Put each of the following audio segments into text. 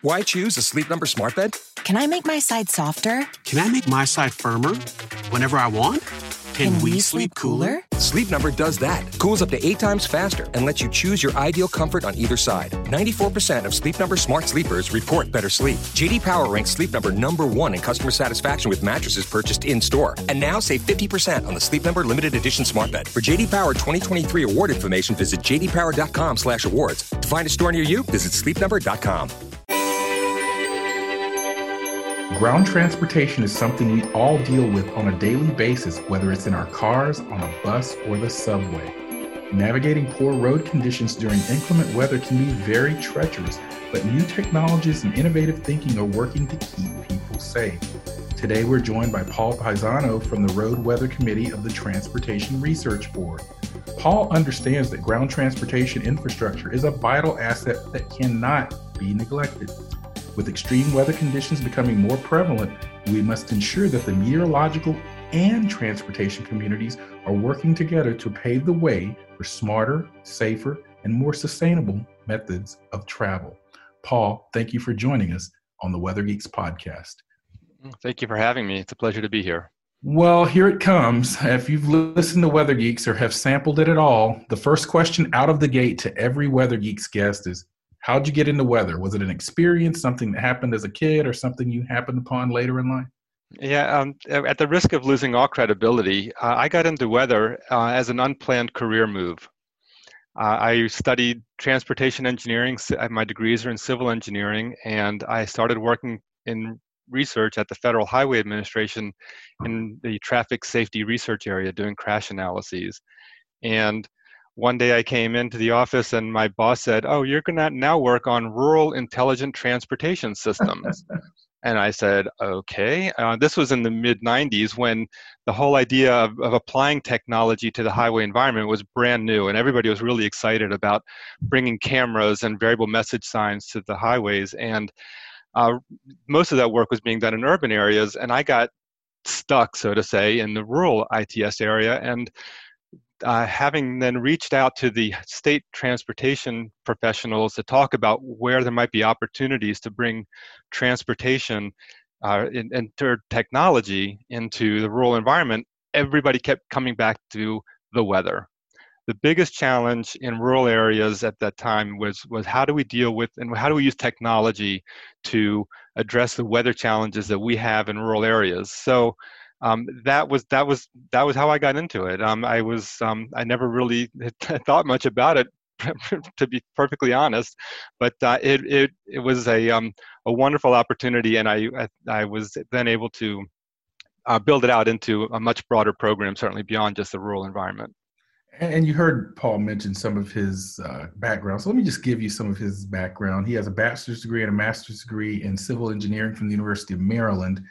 Why choose a Sleep Number smart bed? Can I make my side softer? Can I make my side firmer? Whenever I want? Can, Can we, we, sleep cooler? Sleep Number does that. Cools up to eight times faster and lets you choose your ideal comfort on either side. 94% of Sleep Number smart sleepers report better sleep. JD Power ranks Sleep Number number one in customer satisfaction with mattresses purchased in store. And now save 50% on the Sleep Number limited edition smart bed. For JD Power 2023 award information, visit jdpower.com/awards. To find a store near you, visit sleepnumber.com. Ground transportation is something we all deal with on a daily basis, whether it's in our cars, on a bus, or the subway. Navigating poor road conditions during inclement weather can be very treacherous, but new technologies and innovative thinking are working to keep people safe. Today, we're joined by Paul Pisano from the Road Weather Committee of the Transportation Research Board. Paul understands that ground transportation infrastructure is a vital asset that cannot be neglected. With extreme weather conditions becoming more prevalent, we must ensure that the meteorological and transportation communities are working together to pave the way for smarter, safer, and more sustainable methods of travel. Paul, thank you for joining us on the Weather Geeks podcast. Thank you for having me. It's a pleasure to be here. Well, here it comes. If you've listened to Weather Geeks or have sampled it at all, the first question out of the gate to every Weather Geeks guest is How'd you get into weather? Was it an experience, something that happened as a kid, or something you happened upon later in life? Yeah, um, at the risk of losing all credibility, uh, I got into weather uh, as an unplanned career move. Uh, I studied transportation engineering. Uh, my degrees are in civil engineering, and I started working in research at the Federal Highway Administration in the traffic safety research area doing crash analyses. And one day I came into the office and my boss said, Oh, you're going to now work on rural intelligent transportation systems. and I said, Okay. Uh, this was in the mid 90s when the whole idea of, of applying technology to the highway environment was brand new, and everybody was really excited about bringing cameras and variable message signs to the highways. And uh, most of that work was being done in urban areas, and I got stuck, so to say, in the rural ITS area. And uh, having then reached out to the state transportation professionals to talk about where there might be opportunities to bring transportation uh, and, technology into the rural environment, everybody kept coming back to the weather. The biggest challenge in rural areas at that time was was how do we deal with and how do we use technology to address the weather challenges that we have in rural areas. So um, that was that was that was how I got into it. Um, I was um, I never really thought much about it, to be perfectly honest, but uh, it it it was a um, a wonderful opportunity, and I I, I was then able to uh, build it out into a much broader program, certainly beyond just the rural environment. And you heard Paul mention some of his uh, background. So let me just give you some of his background. He has a bachelor's degree and a master's degree in civil engineering from the University of Maryland.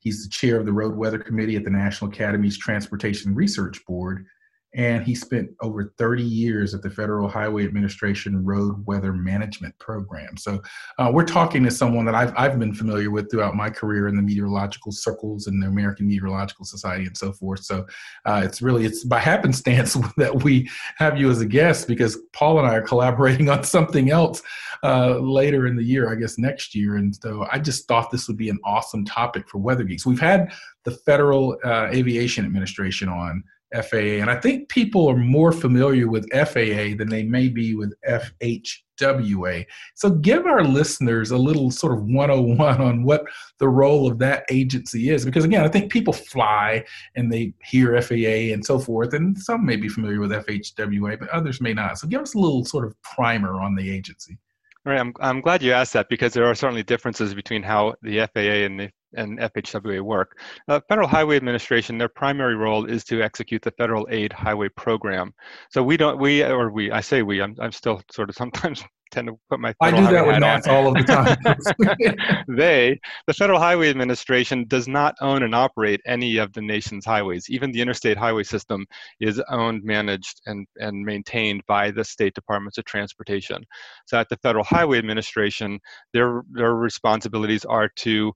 He's the chair of the Road Weather Committee at the National Academy's Transportation Research Board and he spent over 30 years at the Federal Highway Administration Road Weather Management Program. So uh, we're talking to someone that I've, I've been familiar with throughout my career in the meteorological circles and the American Meteorological Society and so forth. So uh, it's really it's by happenstance that we have you as a guest because Paul and I are collaborating on something else uh, later in the year, I guess next year. And so I just thought this would be an awesome topic for Weather Geeks. We've had the Federal uh, Aviation Administration on FAA. And I think people are more familiar with FAA than they may be with FHWA. So give our listeners a little sort of 101 on what the role of that agency is. Because again, I think people fly and they hear FAA and so forth, and some may be familiar with FHWA, but others may not. So give us a little sort of primer on the agency. Right, I'm, I'm glad you asked that because there are certainly differences between how the FAA and the and FHWA work. Uh, Federal Highway Administration, their primary role is to execute the federal aid highway program. So we don't, we, or we, I say we, I'm, I'm still sort of sometimes tend to put my I do that with NASA all of the time. they, the Federal Highway Administration, does not own and operate any of the nation's highways. Even the interstate highway system is owned, managed, and, and maintained by the state departments of transportation. So at the Federal Highway Administration, their, their responsibilities are to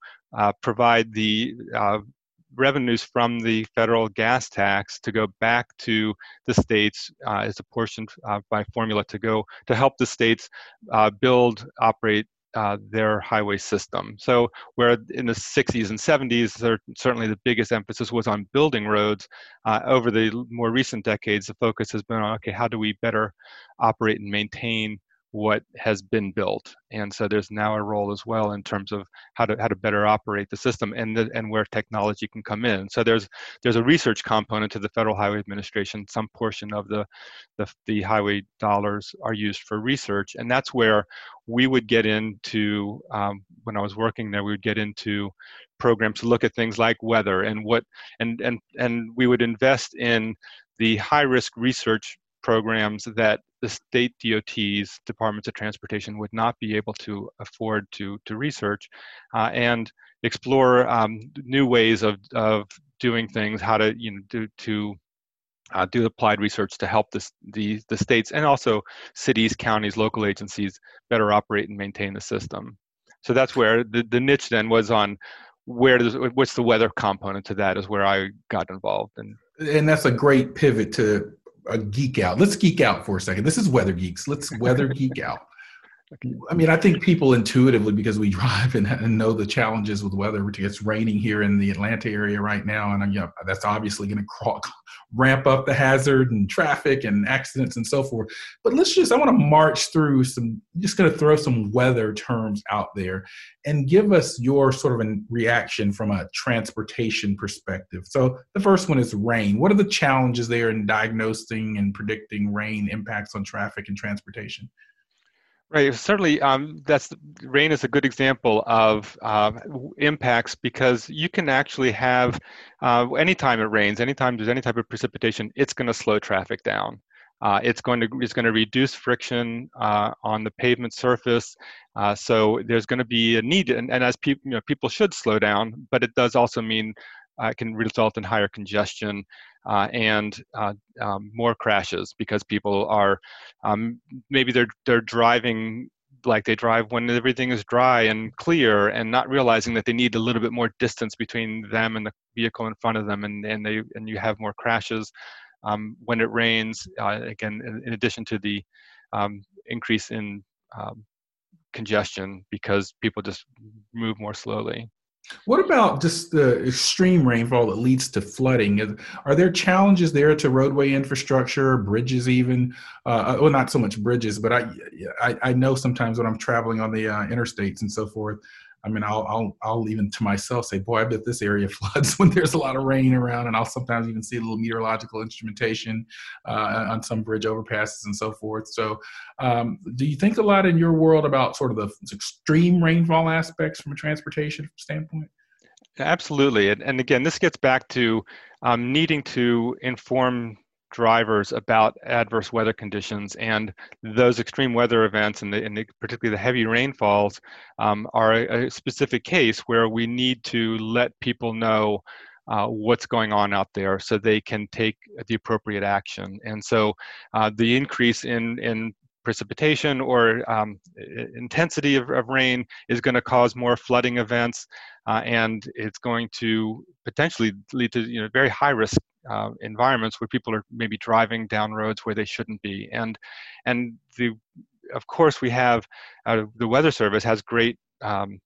provide the uh, revenues from the federal gas tax to go back to the states uh, as a portion uh, by formula to go to help the states uh, build, operate uh, their highway system. So, where in the 60s and 70s, there, certainly the biggest emphasis was on building roads, uh, over the more recent decades, the focus has been on okay, how do we better operate and maintain what has been built. And so there's now a role as well in terms of how to how to better operate the system and the, and where technology can come in. So there's there's a research component to the federal highway administration. Some portion of the the, the highway dollars are used for research. And that's where we would get into um, when i was working there we would get into programs to look at things like weather and what and and and we would invest in the high risk research programs that the state DOTs, Departments of Transportation, would not be able to afford to, to research uh, and explore um, new ways of, of doing things, how to you know do to uh, do applied research to help the, the, the states and also cities, counties, local agencies better operate and maintain the system. So that's where the, the niche then was on where does what's the weather component to that is where I got involved and and that's a great pivot to a geek out. Let's geek out for a second. This is weather geeks. Let's weather geek out. I mean, I think people intuitively, because we drive and, and, know the challenges with weather. It's raining here in the Atlanta area right now, and you know, that's obviously going to ramp up the hazard and traffic and accidents and so forth. But let's just—I want to march through some. Just going to throw some weather terms out there and give us your sort of a reaction from a transportation perspective. So the first one is rain. What are the challenges there in diagnosing and predicting rain impacts on traffic and transportation? Right. Certainly, um, that's rain is a good example of uh, impacts because you can actually have uh, anytime it rains, anytime there's any type of precipitation, it's going to slow traffic down. Uh, it's going to it's going to reduce friction uh, on the pavement surface. Uh, so there's going to be a need, and, and as people you know people should slow down, but it does also mean uh, can result in higher congestion uh, and uh, um, more crashes because people are um, maybe they're they're driving like they drive when everything is dry and clear and not realizing that they need a little bit more distance between them and the vehicle in front of them and, and they and you have more crashes um, when it rains uh, again in, in, addition to the um, increase in um, congestion because people just move more slowly what about just the extreme rainfall that leads to flooding? Are there challenges there to roadway infrastructure, bridges, even? Uh, uh, well, not so much bridges, but I, I, I know sometimes when I'm traveling on the uh, interstates and so forth, I mean, I'll, I'll, I'll even to myself say, boy, I bet this area floods when there's a lot of rain around. And I'll sometimes even see a little meteorological instrumentation uh, on some bridge overpasses and so forth. So, um, do you think a lot in your world about sort of the extreme rainfall aspects from a transportation standpoint? Absolutely. And, and again, this gets back to um, needing to inform drivers about adverse weather conditions and those extreme weather events and, the, and the, particularly the heavy rainfalls um, are a, a, specific case where we need to let people know uh, what's going on out there so they can take the appropriate action. And so uh, the increase in in precipitation or um, intensity of, of, rain is going to cause more flooding events uh, and it's going to potentially lead to you know very high risk uh, environments where people are maybe driving down roads where they shouldn't be. And and the of course we have uh, the weather service has great um,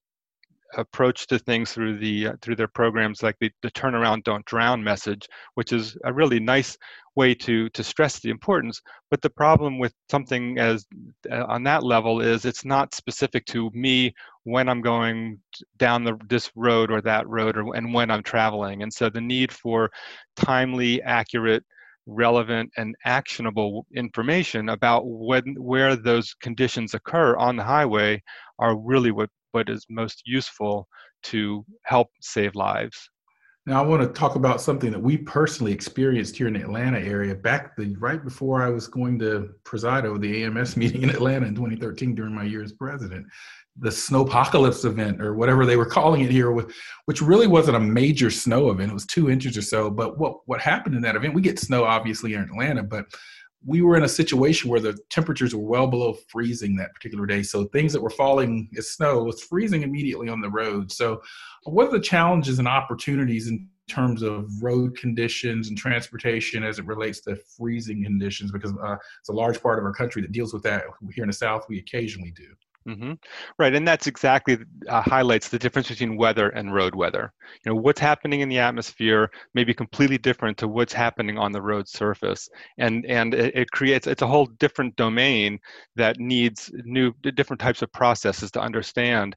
approach to things through the uh, through their programs like the, the turnaround don't drown message which is a really nice way to to stress the importance. But the problem with something as uh, on that level is it's not specific to me when i'm going down the this road or that road or and when i'm traveling. And so the need for timely accurate relevant and actionable information about when where those conditions occur on the highway are really what but is most useful to help save lives. Now, I want to talk about something that we personally experienced here in the Atlanta area back the right before I was going to preside over the AMS meeting in Atlanta in 2013 during my year as president. The snowpocalypse event, or whatever they were calling it here, which really wasn't a major snow event. It was two inches or so. But what what happened in that event? We get snow obviously in Atlanta, but we were in a situation where the temperatures were well below freezing that particular day. So things that were falling as snow was freezing immediately on the road. So what are the challenges and opportunities in terms of road conditions and transportation as it relates to freezing conditions? Because uh, it's a large part of our country that deals with that. Here in the South, we occasionally do. Mm-hmm. Right, and that's exactly uh, highlights the difference between weather and road weather. You know, what's happening in the atmosphere may be completely different to what's happening on the road surface, and and it, it creates it's a whole different domain that needs new different types of processes to understand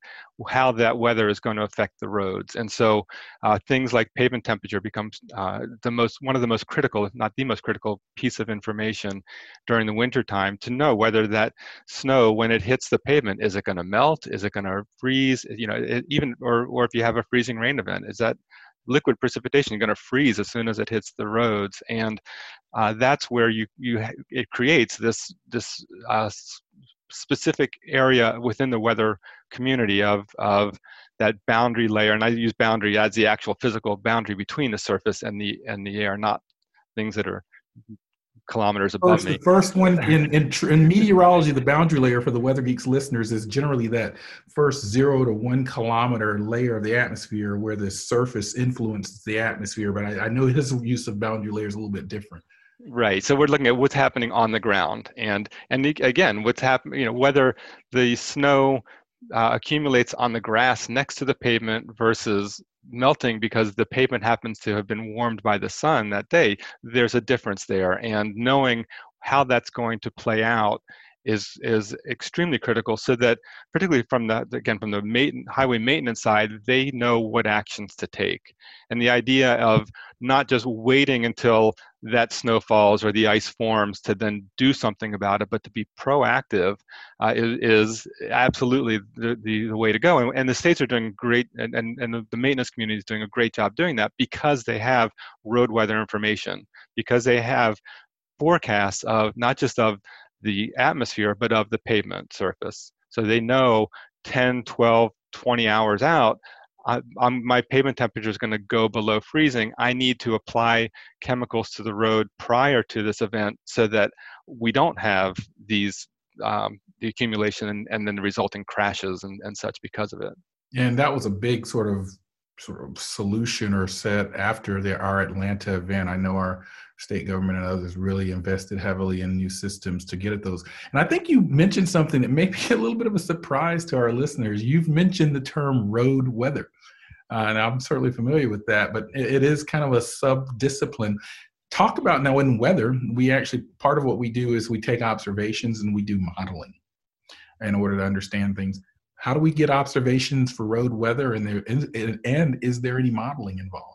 how that weather is going to affect the roads. And so uh, things like pavement temperature becomes uh, the most one of the most critical, if not the most critical piece of information during the winter time to know whether that snow, when it hits the pavement, is it going to melt? Is it going to freeze? You know, it, even or or if you have a freezing rain event, is that liquid precipitation going to freeze as soon as it hits the roads and uh, that's where you you it creates this this uh, specific area within the weather community of of that boundary layer and i use boundary as the actual physical boundary between the surface and the and the air not things that are kilometers above first, me. The first one in, in, in meteorology, the boundary layer for the Weather Geeks listeners is generally that first zero to one kilometer layer of the atmosphere where the surface influences the atmosphere. But I, I know his use of boundary layer is a little bit different. Right. So we're looking at what's happening on the ground, and and again, what's happening. You know, whether the snow uh, accumulates on the grass next to the pavement versus melting because the pavement happens to have been warmed by the sun that day. There's a difference there, and knowing how that's going to play out is is extremely critical so that particularly from the again from the main, highway maintenance side they know what actions to take and the idea of not just waiting until that snow falls or the ice forms to then do something about it but to be proactive uh, is, is, absolutely the, the, the, way to go and, and, the states are doing great and, and, and the maintenance community is doing a great job doing that because they have road weather information because they have forecasts of not just of the atmosphere, but of the pavement surface. So they know 10, 12, 20 hours out, I, my pavement temperature is going to go below freezing. I need to apply chemicals to the road prior to this event so that we don't have these um, the accumulation and, and then the resulting crashes and, and such because of it. And that was a big sort of sort of solution or set after the our Atlanta event. I know our state government and others really invested heavily in new systems to get at those. And I think you mentioned something that may be a little bit of a surprise to our listeners. You've mentioned the term road weather. Uh, and I'm certainly familiar with that, but it, it is kind of a sub discipline. Talk about now in weather, we actually, part of what we do is we take observations and we do modeling in order to understand things. How do we get observations for road weather and, there, and, and is there any modeling involved?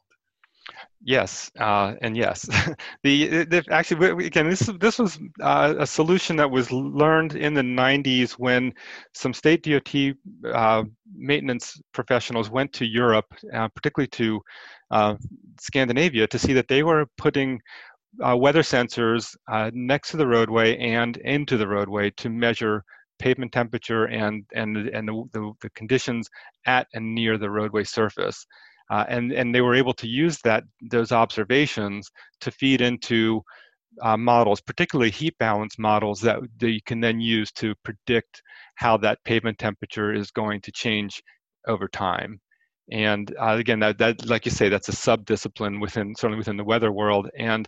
Yes, uh, and yes. the, the, actually again this this was uh, a solution that was learned in the 90s when some state DOT uh, maintenance professionals went to Europe, uh, particularly to uh, Scandinavia, to see that they were putting uh, weather sensors next to the roadway and into the roadway to measure pavement temperature and and and the, the, the conditions at and near the roadway surface. Uh, and, and they were able to use that those observations to feed into uh, models, particularly heat balance models that, that you can then use to predict how that pavement temperature is going to change over time. And uh, again, that, that, like you say, that's a sub-discipline within certainly within the weather world. And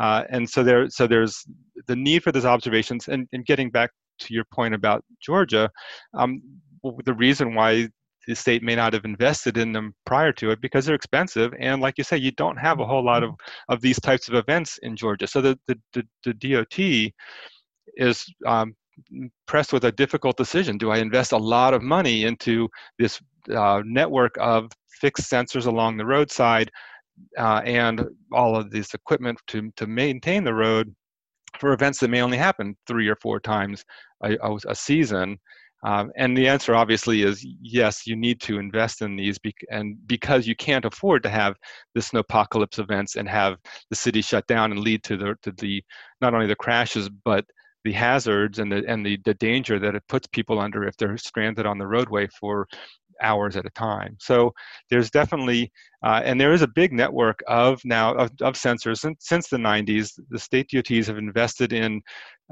uh, and so there, so there's the need for those observations. And, and getting back to your point about Georgia, um, the reason why the state may not have invested in them prior to it because they're expensive. And like you say you don't have a whole lot of, of these types of events in georgia. So the, the, the, the dot is um, pressed with a difficult decision. Do i invest a lot of money into this uh, network of fixed sensors along the roadside uh, and all of this equipment to, to maintain the road for events that may only happen three or four times a, a season Um, and the answer obviously is yes, you need to invest in these, bec- and because you can't afford to have the snowpocalypse events and have the city shut down and lead to the to the not only the crashes but the hazards and the and the, the danger that it puts people under if they're stranded on the roadway for hours at a time. So there's definitely, uh, and there is a big network of now of, of sensors since, since the 90s. The state DOTs have invested in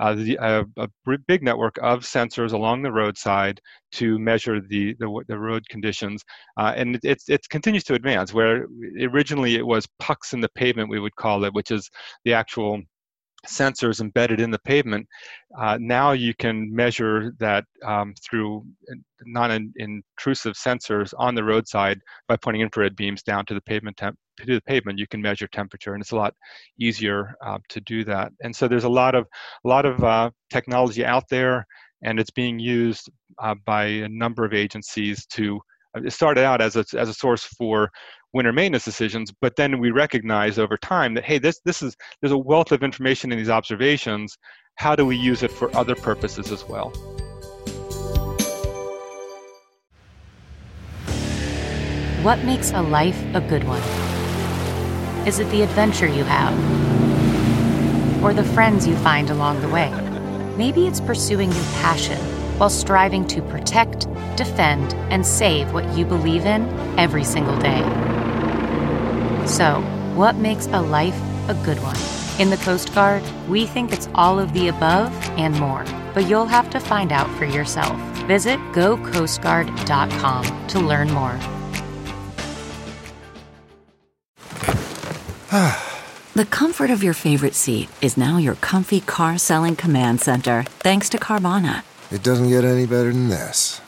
uh, the, uh, a big network of sensors along the roadside to measure the the, the road conditions, uh, and it, it, it continues to advance. Where originally it was pucks in the pavement, we would call it, which is the actual sensors embedded in the pavement. Uh, now you can measure that um, through non-intrusive sensors on the roadside by pointing infrared beams down to the pavement temp to the pavement. You can measure temperature, and it's a lot easier uh, to do that. And so there's a lot of a lot of uh, technology out there, and it's being used uh, by a number of agencies to. Uh, it started out as a as a source for winter maintenance decisions but then we recognize over time that hey this this is there's a wealth of information in these observations. How do we use it for other purposes as well? What makes a life a good one? Is it the adventure you have? Or the friends you find along the way? Maybe it's pursuing your passion while striving to protect defend and save what you believe in every single day so, what makes a life a good one? In the Coast Guard, we think it's all of the above and more, but you'll have to find out for yourself. Visit gocoastguard.com to learn more. the comfort of your favorite seat is now your comfy car selling command center, thanks to Carvana. It doesn't get any better than this.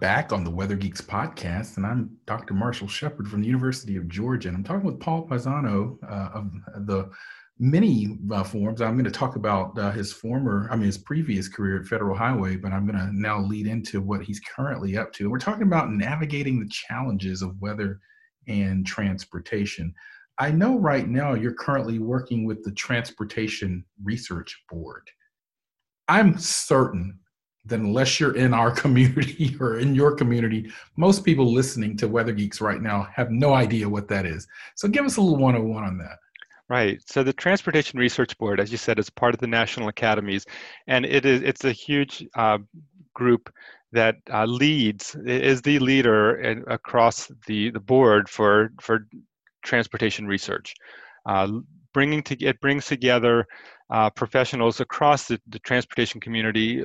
Back on the Weather Geeks podcast, and I'm Dr. Marshall Shepard from the University of Georgia. And I'm talking with Paul Pisano uh, of the many uh, forms. I'm going to talk about uh, his former, I mean, his previous career at Federal Highway, but I'm going to now lead into what he's currently up to. We're talking about navigating the challenges of weather and transportation. I know right now you're currently working with the Transportation Research Board. I'm certain that unless you're in our community or in your community, most people listening to Weather Geeks right now have no idea what that is. So give us a little 101 on that. Right. So the Transportation Research Board, as you said, is part of the National Academies, and it is it's a huge uh, group that uh, leads is the leader in, across the the board for for transportation research. Uh, bringing to it brings together uh, professionals across the, the, transportation community,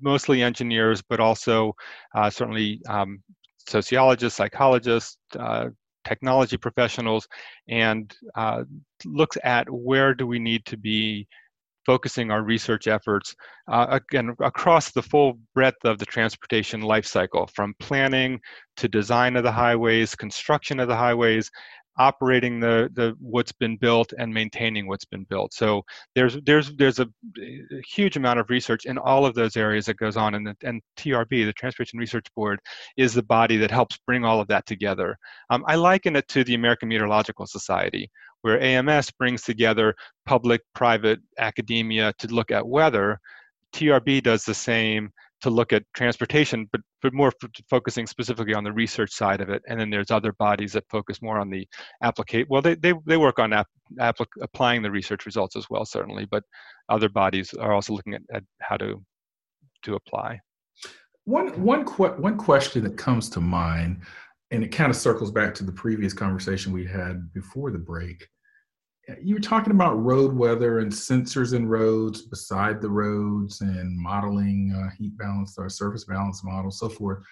mostly engineers, but also uh, certainly um, sociologists, psychologists, uh, technology professionals, and uh, looks at where do we need to be focusing our research efforts uh, again across the full breadth of the transportation life cycle from planning to design of the highways construction of the highways operating the the what's been built and maintaining what's been built. So there's there's there's a, a huge amount of research in all of those areas that goes on, and the, and TRB, the Transportation Research Board, is the body that helps bring all of that together. Um, I liken it to the American Meteorological Society, where AMS brings together public, private, academia to look at weather. TRB does the same to look at transportation, but but more f- focusing specifically on the research side of it. And then there's other bodies that focus more on the applicate. Well, they they they work on ap- applic- applying the research results as well, certainly. But other bodies are also looking at, at how to to apply. One one que- one question that comes to mind, and it kind of circles back to the previous conversation we had before the break you were talking about road weather and sensors in roads beside the roads and modeling uh, heat balance or surface balance models so forth.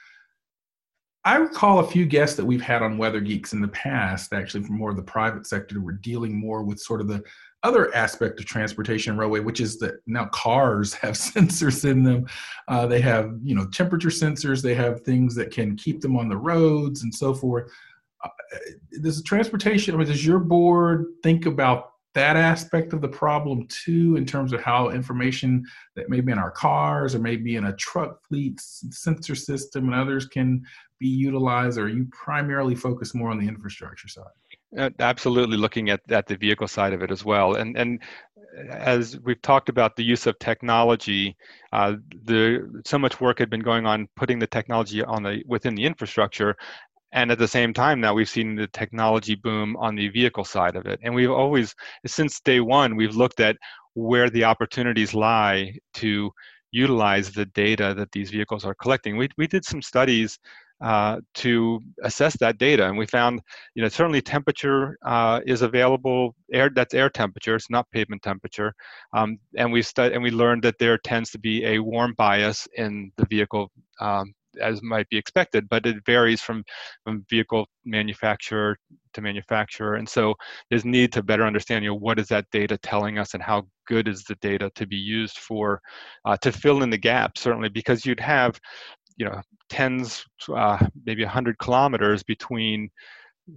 I recall a few guests that we've had on weather geeks in the past actually from more of the private sector were dealing more with sort of the other aspect of transportation and railway which is that now cars have sensors in them. Uh, they have you know temperature sensors. They have things that can keep them on the roads and so forth does transportation, I mean, does your board think about that aspect of the problem too, in terms of how information that may be in our cars or maybe in a truck fleet sensor system and others can be utilized? Or are you primarily focus more on the infrastructure side? Uh, absolutely looking at, at the vehicle side of it as well. And, and as we've talked about the use of technology, uh, the so much work had been going on putting the technology on the within the infrastructure, and at the same time now we've seen the technology boom on the vehicle side of it. And we've always since day one we've looked at where the opportunities lie to utilize the data that these vehicles are collecting. We, we did some studies uh, to assess that data and we found you know certainly temperature uh, is available air that's air temperature it's not pavement temperature um, and we studied and we learned that there tends to be a warm bias in the vehicle um, as might be expected, but it varies from, from vehicle manufacturer to manufacturer. And so there's need to better understand, you know, what is that data telling us and how good is the data to be used for, uh, to fill in the gaps, certainly, because you'd have, you know, tens, uh, maybe 100 kilometers between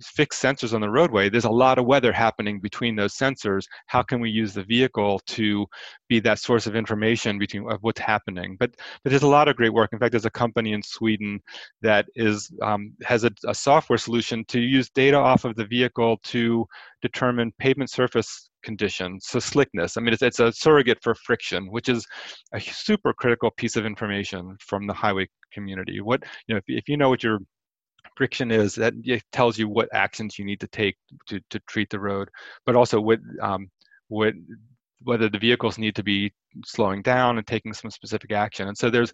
fixed sensors on the roadway, there's a lot of weather happening between those sensors. How can we use the vehicle to be that source of information between of what's happening? But but there's a lot of great work. In fact, there's a company in Sweden that is um, has a, a software solution to use data off of the vehicle to determine pavement surface conditions, so slickness. I mean, it's, it's a surrogate for friction, which is a super critical piece of information from the highway community. What you know, if, if you know what your friction is that it tells you what actions you need to take to, to treat the road, but also what um, what whether the vehicles need to be slowing down and taking some specific action. And so there's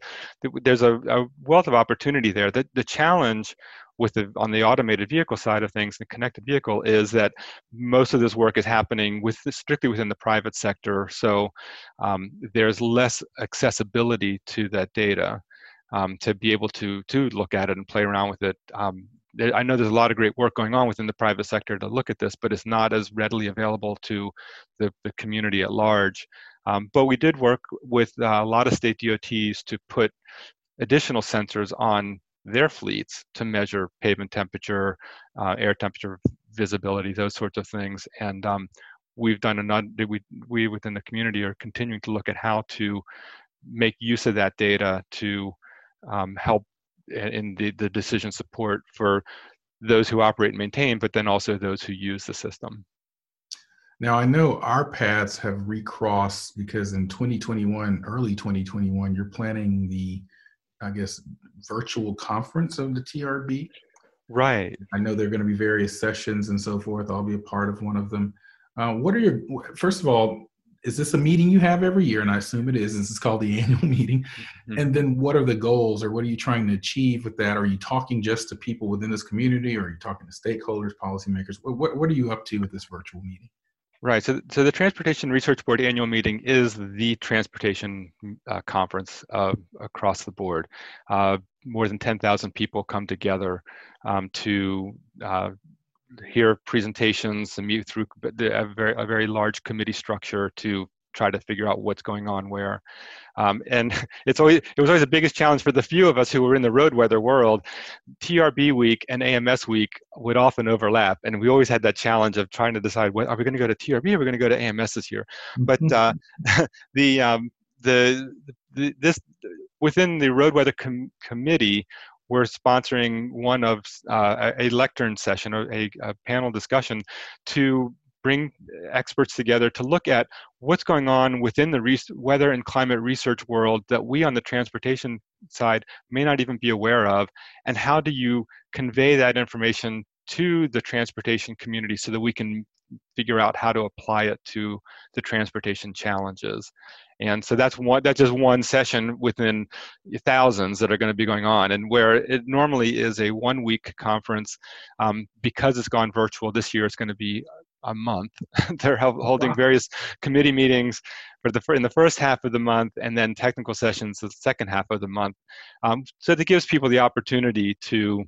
there's a, a wealth of opportunity there. The, the challenge with the on the automated vehicle side of things, the connected vehicle, is that most of this work is happening with strictly within the private sector. So um, there's less accessibility to that data um, to be able to to look at it and play around with it. Um, I know there's a lot of great work going on within the private sector to look at this, but it's not as readily available to the, the community at large. Um, but we did work with uh, a lot of state DOTs to put additional sensors on their fleets to measure pavement temperature, uh, air temperature, visibility, those sorts of things. And um, we've done another, we, we within the community are continuing to look at how to make use of that data to um, help in the, the decision support for those who operate and maintain, but then also those who use the system. Now, I know our paths have recrossed because in 2021, early 2021, you're planning the, I guess, virtual conference of the TRB. Right. I know there are going to be various sessions and so forth. I'll be a part of one of them. Uh, what are your, first of all, is this a meeting you have every year? And I assume it is. This is called the annual meeting. Mm-hmm. And then what are the goals or what are you trying to achieve with that? Are you talking just to people within this community or are you talking to stakeholders, policymakers? What, what are you up to with this virtual meeting? Right. So, so the Transportation Research Board annual meeting is the transportation uh, conference uh, across the board. Uh, more than 10,000 people come together um, to uh, hear presentations and meet through a very, a very large committee structure to try to figure out what's going on where. Um, and it's always it was always the biggest challenge for the few of us who were in the road weather world. TRB week and AMS week would often overlap, and we always had that challenge of trying to decide what are we going to go to TRB or are we going to go to AMS this year. But uh, the um, the, the this within the road weather com- committee we're sponsoring one of uh, a lectern session or a, a panel discussion to bring experts together to look at what's going on within the re- weather and climate research world that we on the transportation side may not even be aware of and how do you convey that information to the transportation community so that we can figure out how to apply it to the transportation challenges. And so that's one that's just one session within thousands that are going to be going on. And where it normally is a one week conference um, because it's gone virtual this year it's going to be a month. They're holding wow. various committee meetings for the in the first half of the month and then technical sessions the second half of the month um, so that gives people the opportunity to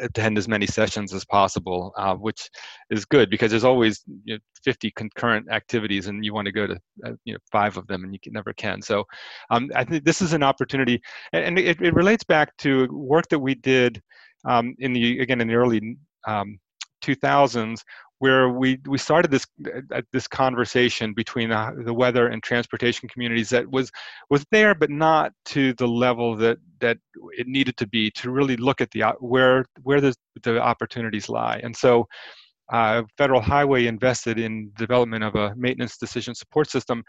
attend as many sessions as possible, uh, which is good because there's always you know, 50 concurrent activities and you want to go to uh, you know five of them and you can, never can. So um, I think this is an opportunity, and, and it, it, relates back to work that we did um, in the again in the early um, 2000s where we, we started this uh, this conversation between the, the, weather and transportation communities that was was there, but not to the level that that it needed to be to really look at the where where the, the opportunities lie. And so uh, Federal Highway invested in development of a maintenance decision support system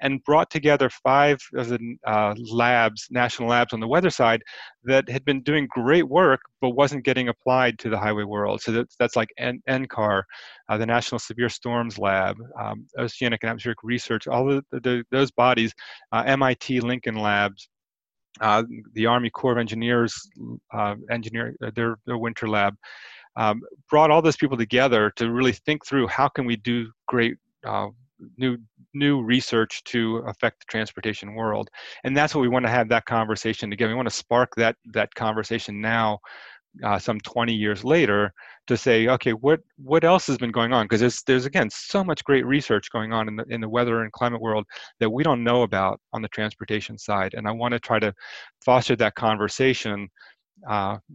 and brought together five of the uh, labs, national labs on the weather side that had been doing great work but wasn't getting applied to the highway world. So that's, that's like N- NCAR, uh, the National Severe Storms Lab, um, Oceanic and Atmospheric Research, all the, the, those bodies, uh, MIT Lincoln Labs, uh, the Army Corps of Engineers, uh, engineer, their, their winter lab um, brought all those people together to really think through how can we do great uh, new new research to affect the transportation world. And that's what we want to have that conversation again we want to spark that that conversation now uh, some 20 years later to say okay what what else has been going on? Because there's there's again so much great research going on in the in the weather and climate world that we don't know about on the transportation side. And i want to try to foster that conversation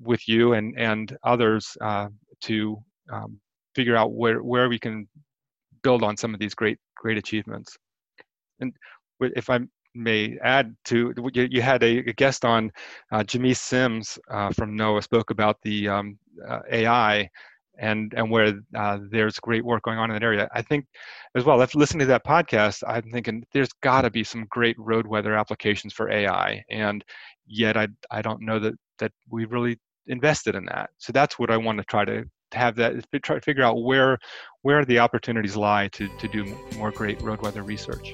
with you and and others uh, to um, figure out where where we can build on some of these great great achievements. And if I may add to you, you had a, a, guest on uh, Jamese Sims uh, from NOAA spoke about the um, uh, AI and and where uh, there's great work going on in that area. I think as well. After listening to that podcast, I'm thinking there's got to be some great road weather applications for AI, and yet I I don't know that that we really invested in that. So that's what I want to try to have that try to figure out where where the opportunities lie to, to do more great road weather research.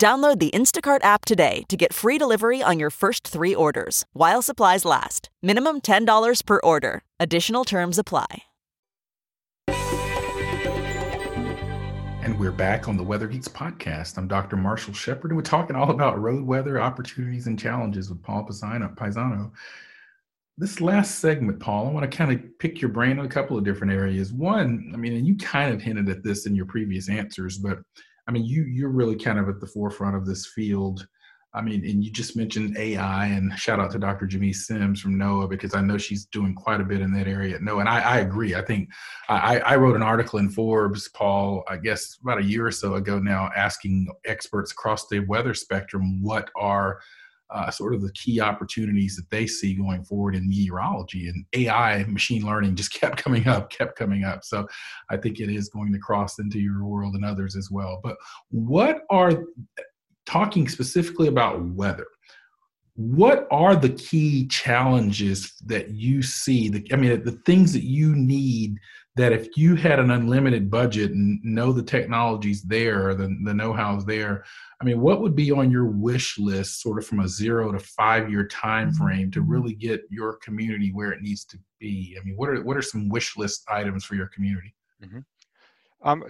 Download the Instacart app today to get free delivery on your first three orders while supplies last. Minimum $10 per order. Additional terms apply. And we're back on the Weather Geeks podcast. I'm Dr. Marshall Shepard, and we're talking all about road weather opportunities and challenges with Paul Pisano. This last segment, Paul, I want to kind of pick your brain on a couple of different areas. One, I mean, and you kind of hinted at this in your previous answers, but I mean, you you're really kind of at the forefront of this field I mean, and you just mentioned AI, and shout out to Dr. Jamese Sims from NOAA because I know she's doing quite a bit in that area NOAA. And I, I agree. I think I, I, wrote an article in Forbes, Paul, I guess about a year or so ago now, asking experts across the weather spectrum what are uh, sort of the key opportunities that they see going forward in meteorology. And AI, machine learning, just kept coming up, kept coming up. So I think it is going to cross into your world and others as well. But what are talking specifically about weather, what are the key challenges that you see? The, I mean, the things that you need that if you had an unlimited budget and know the technology's there, the, the know-how's there, I mean, what would be on your wish list, sort of from a zero to five-year time mm-hmm. frame, to really get your community where it needs to be? I mean, what are what are some wish list items for your community? Mm-hmm. Um,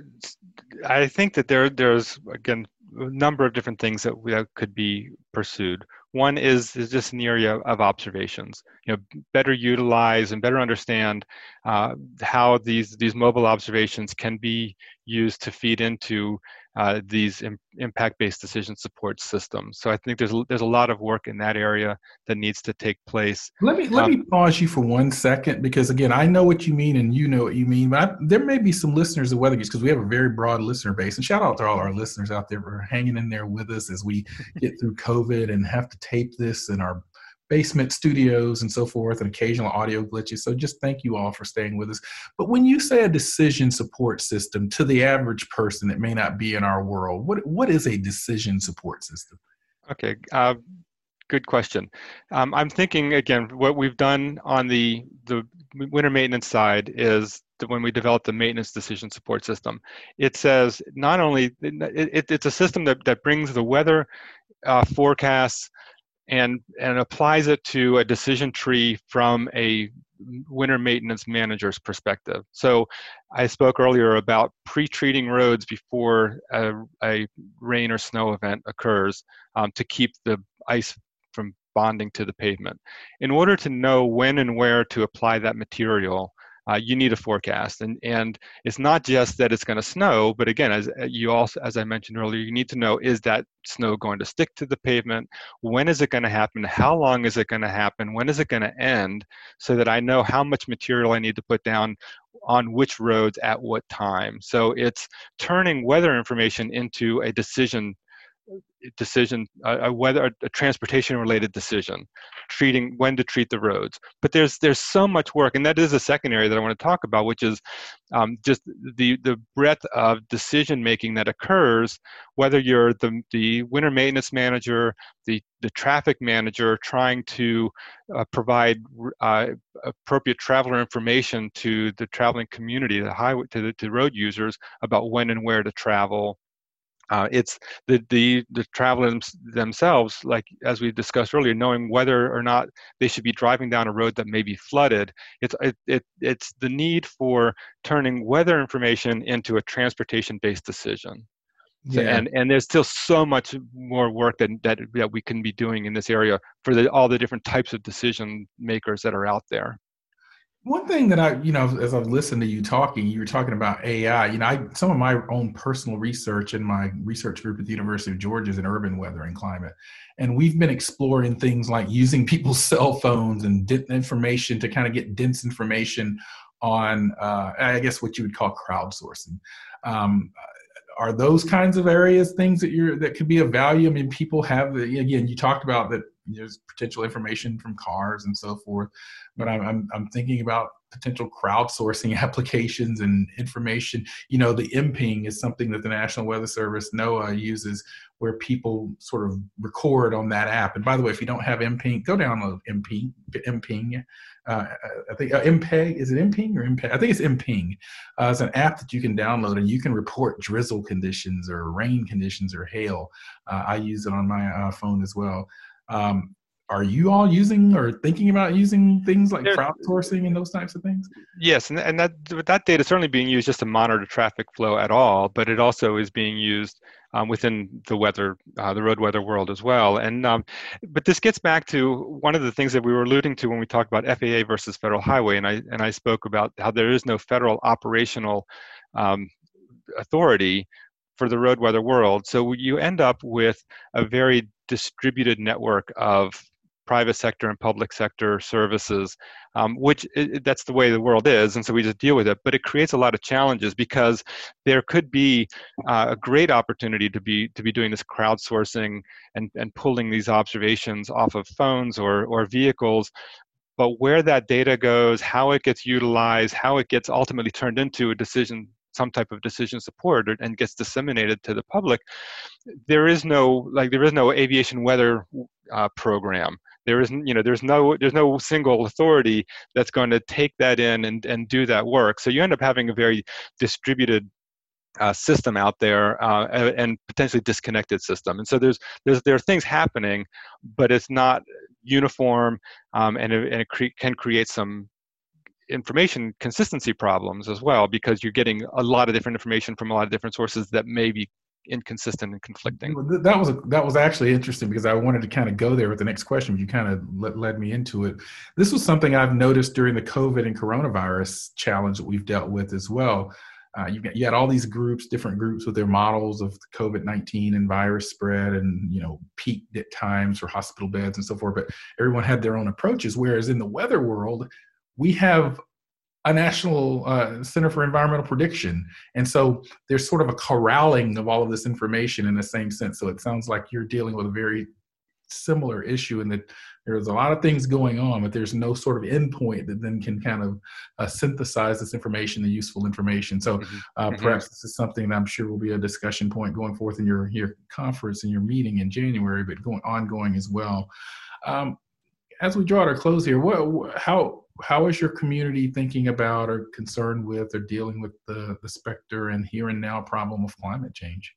I think that there there's again a number of different things that, that could be pursued. One is is just an area of observations. You know, better utilize and better understand uh, how these these mobile observations can be used to feed into uh, these Im- impact-based decision support systems. So I think there's there's a lot of work in that area that needs to take place. Let me let um, me pause you for one second because again I know what you mean and you know what you mean, but I, there may be some listeners of Weather Geeks because we have a very broad listener base. And shout out to all our listeners out there for hanging in there with us as we get through COVID and have to tape this and our basement studios and so forth, and occasional audio glitches. So just thank you all for staying with us. But when you say a decision support system to the average person that may not be in our world, what what is a decision support system? Okay. Uh, good question. Um, I'm thinking again, what we've done on the the winter maintenance side is that when we developed the maintenance decision support system. It says not only it, it, it's a system that, that brings the weather uh, forecasts and and applies it to a decision tree from a winter maintenance manager's perspective. So I spoke earlier about pre-treating roads before a, a rain or snow event occurs um, to keep the ice from bonding to the pavement. In order to know when and where to apply that material, uh, you need a forecast. And and it's not just that it's going to snow but again as uh, you also as i mentioned earlier you need to know is that snow going to stick to the pavement? When is it going to happen? How long is it going to happen? When is it going to end? So that i know how much material i need to put down on which roads at what time. So it's turning weather information into a decision decision, a weather, a transportation related decision, treating when to treat the roads. But there's there's so much work, and that is a second area that I want to talk about, which is um, just the the breadth of decision making that occurs, whether you're the the winter maintenance manager, the the traffic manager trying to uh, provide uh, appropriate traveler information to the traveling community, the highway to the to road users about when and where to travel uh, it's the, the the travelers themselves, like as we discussed earlier, knowing whether or not they should be driving down a road that may be flooded. It's it, it it's the need for turning weather information into a transportation-based decision. So, yeah. and and there's still so much more work that, that that we can be doing in this area for the, all the different types of decision makers that are out there one thing that I, you know, as I've listened to you talking, you were talking about AI. You know, I some of my own personal research in my research group at the University of Georgia is in urban weather and climate, and we've been exploring things like using people's cell phones and information to kind of get dense information on, uh, I guess, what you would call crowdsourcing. Um, are those kinds of areas things that you're that could be of value? I mean, people have again. You talked about that there's potential information from cars and so forth. But I'm, I'm, I'm thinking about potential crowdsourcing applications and information. You know, the MPing is something that the National Weather Service, NOAA, uses where people sort of record on that app. And by the way, if you don't have MPing, go download MPing. MPing. Uh, I think uh, MPEG, is it MPing or MPEG? I think it's MPing. Uh, it's an app that you can download and you can report drizzle conditions or rain conditions or hail. Uh, I use it on my uh, phone as well. Um, are you all using or thinking about using things like crowdsourcing and those types of things? Yes, and, and that that data is certainly being used just to monitor traffic flow at all, but it also is being used um, within the weather, uh, the road weather world as well. And um, but this gets back to one of the things that we were alluding to when we talked about FAA versus federal highway, and I and I spoke about how there is no federal operational um, authority for the road weather world. So you end up with a very distributed network of private sector and public sector services, um, which it, that's the way the world is, and so we just deal with it. But it creates a lot of challenges because there could be uh, a great opportunity to be to be doing this crowdsourcing and and pulling these observations off of phones or or vehicles. But where that data goes, how it gets utilized, how it gets ultimately turned into a decision some type of decision support and gets disseminated to the public there is no like there is no aviation weather uh, program. There isn't you know there's no there's no single authority that's going to take that in and, and do that work. So you end up having a very distributed uh, system out there uh, and potentially disconnected system. And so there's there's there are things happening but it's not uniform um, and it, and it cre- can create some information consistency problems as well because you're getting a lot of different information from a lot of different sources that may be inconsistent and conflicting. That was a, that was actually interesting because I wanted to kind of go there with the next question. You kind of led, led me into it. This was something I've noticed during the COVID and coronavirus challenge that we've dealt with as well. Uh, you, you had all these groups, different groups with their models of COVID nineteen and virus spread, and you know peaked at times for hospital beds and so forth. But everyone had their own approaches. Whereas in the weather world, we have a national uh, center for environmental prediction and so there's sort of a corralling of all of this information in the same sense so it sounds like you're dealing with a very similar issue in that there's a lot of things going on, but there's no sort of endpoint that then can kind of uh, synthesize this information, the useful information. So mm-hmm. Uh, mm-hmm. perhaps this is something that I'm sure will be a discussion point going forth in your your conference and your meeting in January, but going ongoing as well. Um, as we draw to our close here, what how how is your community thinking about or concerned with or dealing with the the specter and here and now problem of climate change?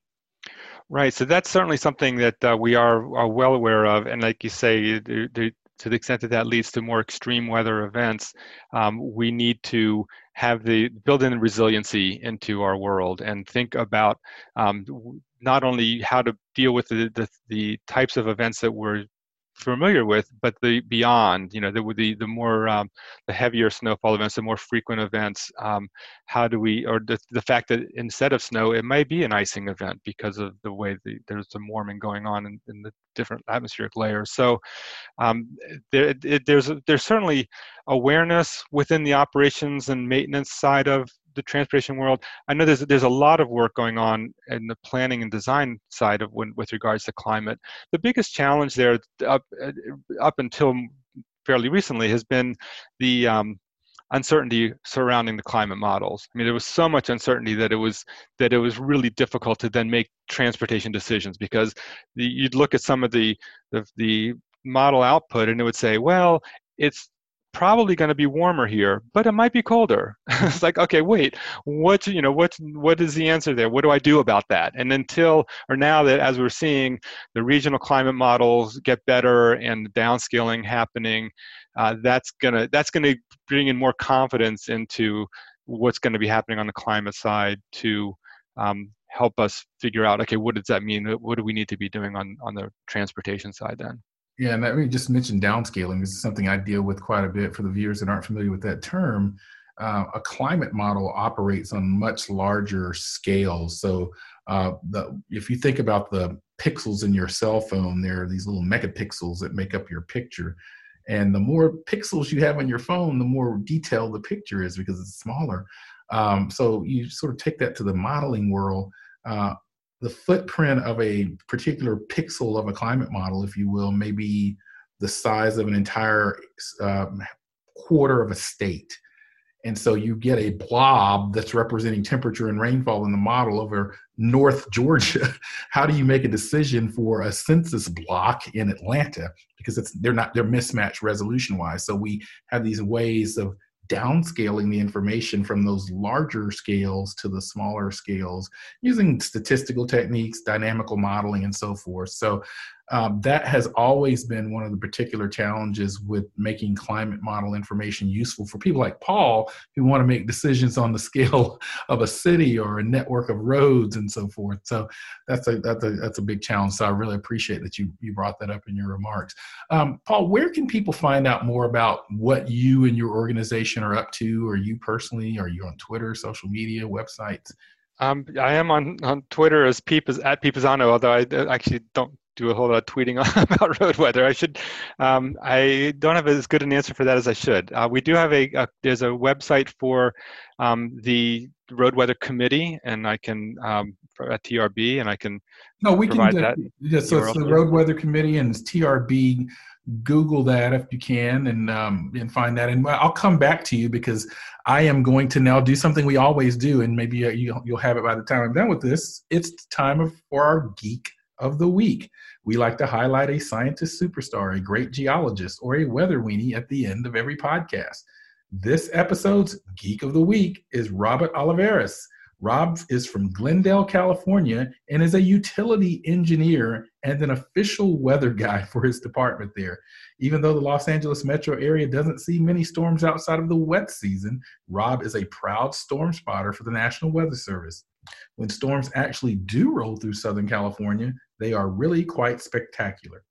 Right. So that's certainly something that uh, we are, are well aware of. And like you say, to the extent that that leads to more extreme weather events, um, we need to have the build in resiliency into our world and think about um, not only how to deal with the, the, the types of events that we're familiar with, but the beyond, you know, the the, the more um, the heavier snowfall events, the more frequent events. Um, how do we, or the, the fact that instead of snow, it might be an icing event because of the way the, there's some warming going on in, in the different atmospheric layers. So um, there, it, there's there's certainly awareness within the operations and maintenance side of the transportation world. I know there's there's a lot of work going on in the planning and design side of when, with regards to climate. The biggest challenge there up up until fairly recently has been the um, uncertainty surrounding the climate models. I mean, there was so much uncertainty that it was that it was really difficult to then make transportation decisions because the, you'd look at some of the, the the model output and it would say, well, it's probably going to be warmer here, but it might be colder. it's like, okay, wait, what you know, what what is the answer there? What do I do about that? And until or now that as we're seeing the regional climate models get better and downscaling happening, uh, that's gonna that's gonna bring in more confidence into what's going to be happening on the climate side to um, help us figure out, okay, what does that mean? What do we need to be doing on on the transportation side then? Yeah, and that, we just mentioned downscaling. This is something I deal with quite a bit for the viewers that aren't familiar with that term. Uh, a climate model operates on much larger scales. So, uh, the, if you think about the pixels in your cell phone, there are these little megapixels that make up your picture. And the more pixels you have on your phone, the more detailed the picture is because it's smaller. Um, so, you sort of take that to the modeling world. Uh, the footprint of a particular pixel of a climate model, if you will, may be the size of an entire um, quarter of a state. And so you get a blob that's representing temperature and rainfall in the model over North Georgia. How do you make a decision for a census block in Atlanta? Because it's they're not they're mismatched resolution wise. So we have these ways of downscaling the information from those larger scales to the smaller scales using statistical techniques, dynamical modeling, and so forth. So um, that has always been one of the particular challenges with making climate model information useful for people like Paul who want to make decisions on the scale of a city or a network of roads and so forth. So that's a that's a that's a big challenge. So I really appreciate that you you brought that up in your remarks. Um, Paul, where can people find out more about what you and your organization are up to, or you personally? Are you on Twitter, social media, websites? Um, I am on, on Twitter as Peep is at Peepazano, although I actually don't do a whole lot of tweeting about road weather. I should, um, I don't have as good an answer for that as I should. Uh, we do have a, a, there's a website for um, the road weather committee, and I can um, at TRB, and I can no, we can that. Yeah, so it's the road weather committee, and it's TRB. Google that if you can, and um, and find that. And I'll come back to you because I am going to now do something we always do, and maybe uh, you, you'll have it by the time I'm done with this. It's time of, for our geek of the week. We like to highlight a scientist superstar, a great geologist, or a weather weenie at the end of every podcast. This episode's Geek of the Week is Robert Olivares. Rob is from Glendale, California, and is a utility engineer and an official weather guy for his department there. Even though the Los Angeles metro area doesn't see many storms outside of the wet season, Rob is a proud storm spotter for the National Weather Service. When storms actually do roll through Southern California, they are really quite spectacular.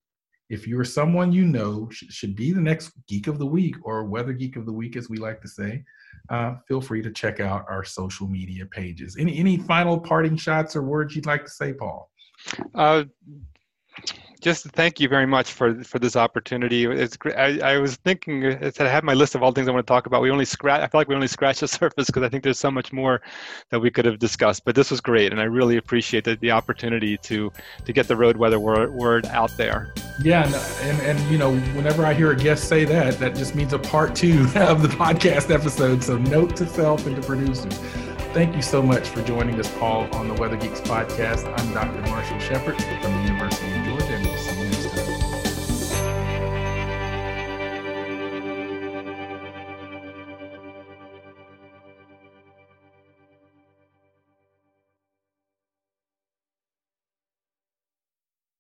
If you're someone you know should be the next Geek of the Week or Weather Geek of the Week, as we like to say, uh, feel free to check out our social media pages. Any any final parting shots or words you'd like to say, Paul? Uh, just thank you very much for for this opportunity. It's great. I, I was thinking, I said I have my list of all things I want to talk about. We only scratch. I feel like we only scratched the surface because I think there's so much more that we could have discussed. But this was great, and I really appreciate the, the opportunity to to get the road weather word, word out there. Yeah, and, and and you know, whenever I hear a guest say that, that just means a part two of the podcast episode. So note to self and to producers. Thank you so much for joining us, Paul, on the Weather Geeks podcast. I'm Dr. Marshall Shepherd from the University